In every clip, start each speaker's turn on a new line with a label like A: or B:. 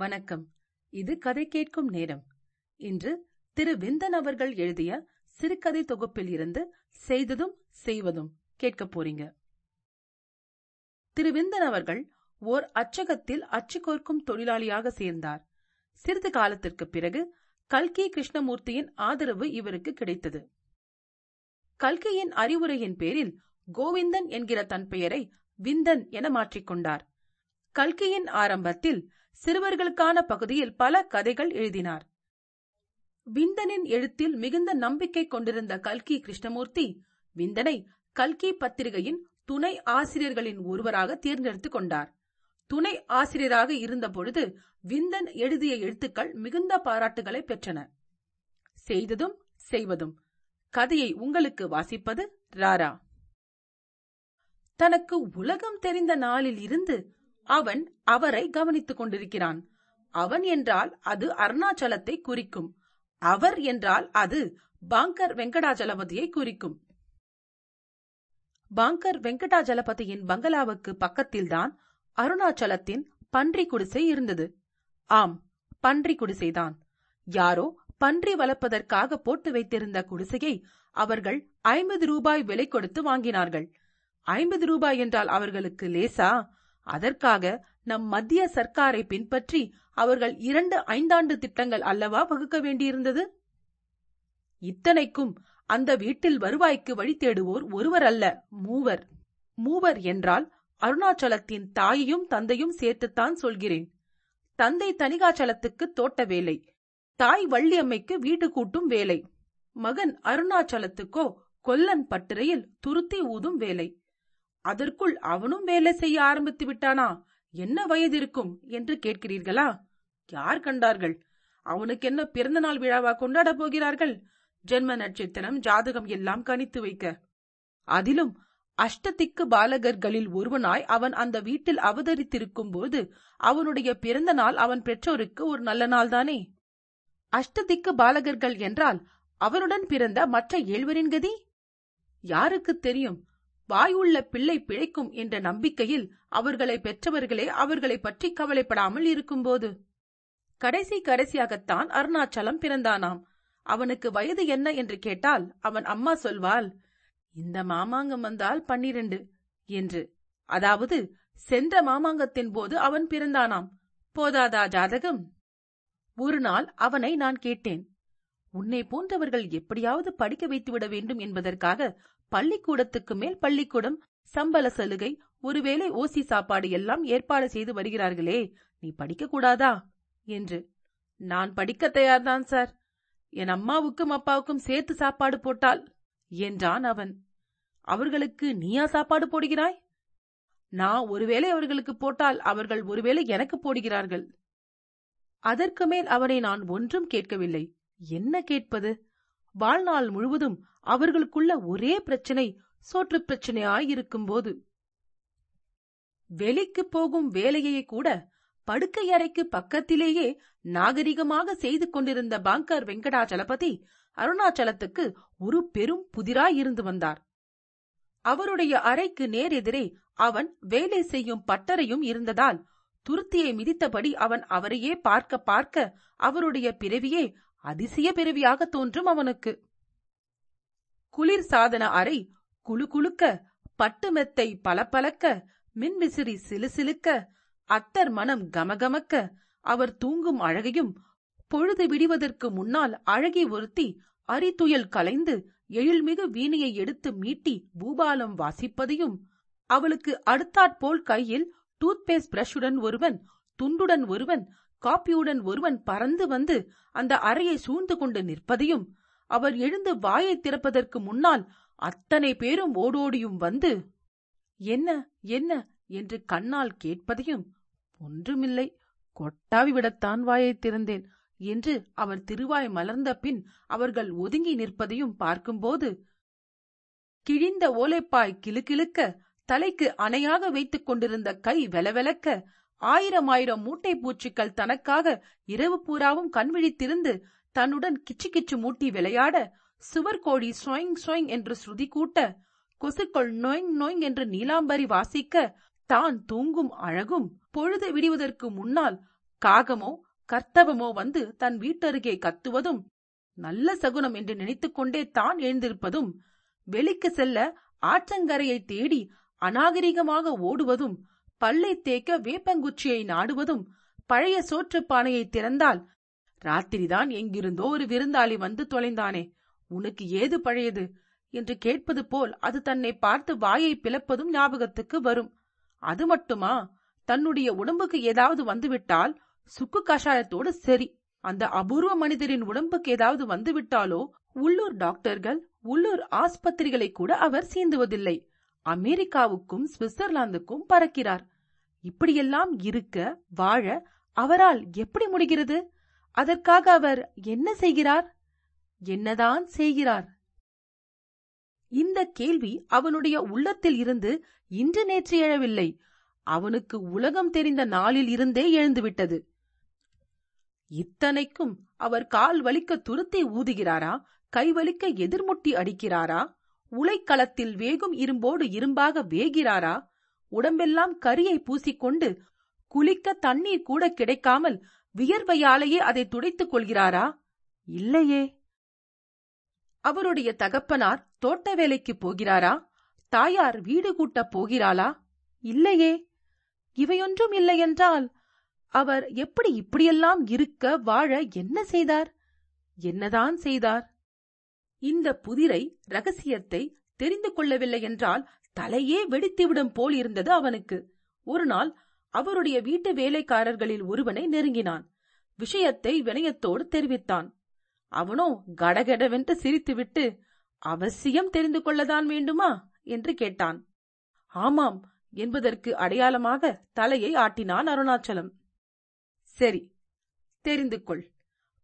A: வணக்கம். இது கதை கேட்கும் நேரம். இன்று திரு விந்தன் அவர்கள் எழுதிய சிறுகதை தொகுப்பில் இருந்து செய்ததும் செய்வதும் கேட்கப் போறீங்க. திரு விந்தன் அவர்கள் ஓர் அச்சகத்தில் அச்சு கோர்க்கும் தொழிலாளியாக சேர்ந்தார். சிறிது காலத்திற்கு பிறகு கல்கி கிருஷ்ணமூர்த்தியின் ஆதரவு இவருக்கு கிடைத்தது. கல்கியின் அறிவுரையின் பேரில் கோவிந்தன் என்கிற தன் பெயரை விந்தன் என மாற்றிக்கொண்டார் கல்கியின் ஆரம்பத்தில் சிறுவர்களுக்கான பகுதியில் பல கதைகள் எழுதினார். விந்தனின் எழுத்தில் மிகுந்த நம்பிக்கை கொண்டிருந்த கல்கி கிருஷ்ணமூர்த்தி விந்தனை கல்கி பத்திரிகையின் துணை ஆசிரியர்களின் ஒருவராக தேர்ந்தெடுத்துக் கொண்டார். துணை ஆசிரியராக இருந்த பொழுது விந்தன் எழுதிய எழுத்துக்கள் மிகுந்த பாராட்டுகளை பெற்றன. செய்ததும் செய்வதும். கதையை உங்களுக்கு வாசிப்பது ராரா. தனக்கு உலகம் தெரிந்த நாளில் இருந்து அவன் அவரை கவனித்துக் கொண்டிருக்கிறான். அவன் என்றால் அது அருணாச்சலத்தை குறிக்கும். அவர் என்றால் அது பாங்கர் வெங்கடாஜலபதியை குறிக்கும். பாங்கர் வெங்கடாஜலபதியின் பங்களாவுக்கு பக்கத்தில்தான் அருணாச்சலத்தின் பன்றி குடிசை இருந்தது. ஆம் பன்றி குடிசைதான். யாரோ பன்றி வளர்ப்பதற்காக போட்டு வைத்திருந்த குடிசையை அவர்கள் ஐம்பது ரூபாய் விலை கொடுத்து வாங்கினார்கள். ஐம்பது ரூபாய் என்றால் அவர்களுக்கு லேசா? அதற்காக நம் மத்திய சர்க்காரை பின்பற்றி அவர்கள் இரண்டு ஐந்தாண்டு திட்டங்கள் அல்லவா வகுக்க வேண்டியிருந்தது? இத்தனைக்கும் அந்த வீட்டில் வருவாய்க்கு வழி தேடுவோர் ஒருவர் அல்ல மூவர். மூவர் என்றால் அருணாச்சலத்தின் தாயையும் தந்தையும் சேர்த்துத்தான் சொல்கிறேன். தந்தை தனிகாச்சலத்துக்கு தோட்ட வேலை தாய் வள்ளியம்மைக்கு வீடு கூட்டும் வேலை மகன் அருணாச்சலத்துக்கோ கொல்லன் பட்டிரையில் துருத்தி ஊதும் வேலை. அதற்குள் அவனும் வேலை செய்ய ஆரம்பித்து விட்டானா? என்ன வயது இருக்கும் என்று கேட்கிறீர்களா? யார் கண்டார்கள்? அவனுக்கு என்ன பிறந்த நாள் விழாவா கொண்டாடப் போகிறார்கள்? ஜென்ம நட்சத்திரம் ஜாதகம் எல்லாம் கணித்து வைக்க. அதிலும் அஷ்டதிக்கு பாலகர்களில் ஒருவனாய் அவன் அந்த வீட்டில் அவதரித்திருக்கும் போது அவனுடைய பிறந்த நாள் அவன் பெற்றோருக்கு ஒரு நல்ல நாள்தானே? அஷ்டதிக்கு பாலகர்கள் என்றால் அவனுடன் பிறந்த மற்ற ஏழ்வரின் கதி? யாருக்கு தெரியும்? வாயுள்ள பிள்ளை பிழைக்கும் என்ற நம்பிக்கையில் அவர்களை பெற்றவர்களே அவர்களை பற்றி கவலைப்படாமல் இருக்கும்போது. கடைசி கடைசியாகத்தான் அருணாச்சலம் பிறந்தானாம். அவனுக்கு வயது என்ன என்று கேட்டால் அவன் அம்மா சொல்வாள் இந்த மாமாங்கம் வந்தால் பன்னிரண்டு என்று. அதாவது சென்ற மாமாங்கத்தின் போது அவன் பிறந்தானாம். போதாதா ஜாதகம்? ஒரு நாள் அவனை நான் கேட்டேன் உன்னை போன்றவர்கள் எப்படியாவது படிக்க வைத்துவிட வேண்டும் என்பதற்காக பள்ளிக்கூடத்துக்கு மேல் பள்ளிக்கூடம் சம்பள சலுகை ஒருவேளை ஓசி சாப்பாடு எல்லாம் ஏற்பாடு செய்து வருகிறார்களே நீ படிக்க கூடாதா என்று. நான் படிக்க தயார்தான் சார். என் அம்மாவுக்கும் அப்பாவுக்கும் சேர்த்து சாப்பாடு போட்டால் என்றான் அவன். அவர்களுக்கு நீயா சாப்பாடு போடுகிறாய்? நான் ஒருவேளை அவர்களுக்கு போட்டால் அவர்கள் ஒருவேளை எனக்கு போடுகிறார்கள். அதற்கு மேல் அவனை நான் ஒன்றும் கேட்கவில்லை. என்ன கேட்பது? வாழ்நாள் முழுவதும் அவர்களுக்குள்ள ஒரே பிரச்சனை சோற்று பிரச்சனையாயிருக்கும் போது வெளிக்கு போகும் வேலையை கூட படுக்கை அறைக்கு பக்கத்திலேயே நாகரிகமாக செய்து கொண்டிருந்த பாங்கர் வெங்கடாச்சலபதி அருணாச்சலத்துக்கு ஒரு பெரும் புதிராய் இருந்து வந்தார். அவருடைய அறைக்கு நேர் எதிரே அவன் வேலை செய்யும் பட்டறையும் இருந்ததால் துருத்தியை மிதித்தபடி அவன் அவரையே பார்க்க பார்க்க அவருடைய பிறவியே அதிசய பிறவியாக தோன்றும் அவனுக்கு. குளிர் சாதன அறை குழு குழுக்க பட்டு மெத்தை பளபளக்க மின்விசிறி சிலுசிலுக்க அத்தர் மனம் கமகமக்க அவர் தூங்கும் அழகையும் பொழுது விடிவதற்கு முன்னால் அழகி ஒருத்தி அரித்துயல் கலைந்து எழில்மிகு வீணையை எடுத்து மீட்டி பூபாலம் வாசிப்பதையும் அவளுக்கு அடுத்தாற்போல் கையில் டூத்பேஸ்ட் பிரஷுடன் ஒருவன் துண்டுடன் ஒருவன் காப்பியுடன் ஒருவன் பறந்து வந்து அந்த அறையை சூழ்ந்து கொண்டு நிற்பதையும் அவர் எழுந்து வாயை திறப்பதற்கு முன்னால் அத்தனை பேரும் ஓடோடியும் வந்து என்ன என்ன? என்று கண்ணால் கேட்பதையும் ஒன்றுமில்லை கொட்டாவி விடத்தான் வாயை திறந்தேன் என்று அவர் திருவாய் மலர்ந்த பின் அவர்கள் ஒதுங்கி நிற்பதையும் பார்க்கும்போது கிழிந்த ஓலைப்பாய் கிளுக்கிழுக்க தலைக்கு அணையாக வைத்துக் கொண்டிருந்த கை வெலவெலக்க ஆயிரம் ஆயிரம் மூட்டை பூச்சிக்கள் தனக்காக இரவு பூராவும் கண்விழித்திருந்து தன்னுடன் கிச்சு கிச்சு மூட்டி விளையாட சுவர் கோழி ஸ்வொயிங் ஸ்வொயிங் என்று ஸ்ருதி கூட்ட கொசுக்கள் நொய்ங் நொய்ங் என்று நீலாம்பரி வாசிக்க தான் தூங்கும் அழகும். பொழுது விடுவதற்கு முன்னால் காகமோ கர்த்தவமோ வந்து தன் வீட்டருகே கத்துவதும் நல்ல சகுனம் என்று நினைத்துக் கொண்டே தான் எழுந்திருப்பதும் வெளிக்கு செல்ல ஆற்றங்கரையை தேடி அநாகரிகமாக ஓடுவதும் பல்லை தேக்க வேப்பங்குச்சியை நாடுவதும் பழைய சோற்றுப்பானையை திறந்தால் ராத்திரிதான் எங்கிருந்தோ ஒரு விருந்தாளி வந்து தொலைந்தானே உனக்கு ஏது பழையது? என்று கேட்பது போல் அது தன்னை பார்த்து வாயை பிளப்பதும் ஞாபகத்துக்கு வரும். அது மட்டுமா? தன்னுடைய உடம்புக்கு ஏதாவது வந்துவிட்டால் சுக்கு கஷாயத்தோடு சரி. அந்த அபூர்வ மனிதரின் உடம்புக்கு ஏதாவது வந்துவிட்டாலோ உள்ளூர் டாக்டர்கள் உள்ளூர் ஆஸ்பத்திரிகளை கூட அவர் சீந்துவதில்லை. அமெரிக்காவுக்கும் சுவிட்சர்லாந்துக்கும் பறக்கிறார். இப்படியெல்லாம் இருக்க வாழ அவரால் எப்படி முடிகிறது? அதற்காக அவர் என்ன செய்கிறார்? என்னதான் செய்கிறார்? இந்த கேள்வி அவனுடைய உள்ளத்தில் இருந்து இன்று நேற்று எழவில்லை. அவனுக்கு உலகம் தெரிந்த நாளில் இருந்தே எழுந்துவிட்டது. இத்தனைக்கும் அவர் கால் வலிக்க துருத்தி ஊதுகிறாரா? கை வலிக்க எதிர்முட்டி அடிக்கிறாரா? உலைக்களத்தில் வேகும் இரும்போடு இரும்பாக வேகிறாரா? உடம்பெல்லாம் கரியை பூசிக்கொண்டு குளிக்க தண்ணீர் கூட கிடைக்காமல் வியர்வையாலேயே அதை துடைத்துக் கொள்கிறாரா? இல்லையே. அவருடைய தகப்பனார் தோட்ட வேலைக்கு போகிறாரா? தாயார் வீடு கூட்டப் போகிறாளா? இல்லையே. இவையொன்றும் இல்லையென்றால் அவர் எப்படி இப்படியெல்லாம் இருக்க வாழ என்ன செய்தார்? என்னதான் செய்தார்? இந்த புதிரை ரகசியத்தை தெரிந்து கொள்ளவில்லை என்றால் தலையே வெடித்துவிடும் போல் இருந்தது அவனுக்கு. ஒரு நாள் அவருடைய வீட்டு வேலைக்காரர்களில் ஒருவனை நெருங்கினான். விஷயத்தை வினயத்தோடு தெரிவித்தான். அவனோ கடகடவென்று சிரித்துவிட்டு அவசியம் தெரிந்து கொள்ளதான் வேண்டுமா? என்று கேட்டான். ஆமாம் என்பதற்கு அடையாளமாக தலையை ஆட்டினான் அருணாச்சலம். சரி தெரிந்து கொள்.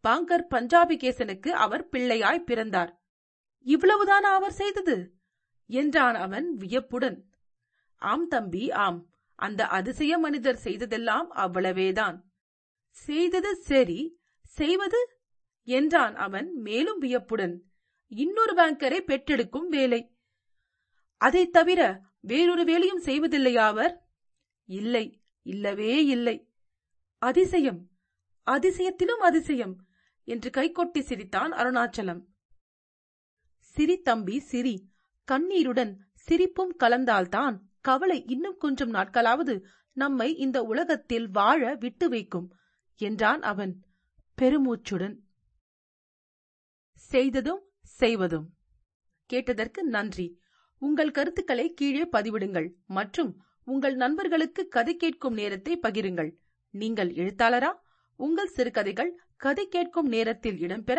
A: பாங்கர் பஞ்சாபி கேசனுக்கு அவர் பிள்ளையாய் பிறந்தார். இவ்வளவுதானா அவர் செய்தது? என்றான் அவன் வியப்புடன். ஆம் தம்பி ஆம். அந்த அதிசய மனிதர் செய்ததெல்லாம் அவ்வளவேதான். செய்தது சரி செய்வது? என்றான் அவன் மேலும் வியப்புடன். இன்னொரு பேங்கரை பெற்றெடுக்கும் வேலை. அதைத் தவிர வேறொரு வேலையும் செய்வதில்லையா அவர்? இல்லை இல்லவே இல்லை. அதிசயம் அதிசயத்திலும் அதிசயம் என்று கைகொட்டி சிரித்தான் அருணாச்சலம். சிரி தம்பி சிரி. கண்ணீருடன் சிரிப்பும் கலந்தால்தான் கவலை இன்னும் கொஞ்சம் நாட்களாவது நம்மை இந்த உலகத்தில் வாழ விட்டு வைக்கும் என்றான் அவன் பெருமூச்சுடன். செய்ததும் செய்வதும். கேட்டதற்கு நன்றி. உங்கள் கருத்துக்களை கீழே பதிவிடுங்கள் மற்றும் உங்கள் நண்பர்களுக்கு கதை கேட்கும் நேரத்தை பகிருங்கள். நீங்கள் எழுத்தாளரா? உங்கள் சிறுகதைகள் கதை கேட்கும் நேரத்தில் இடம்பெற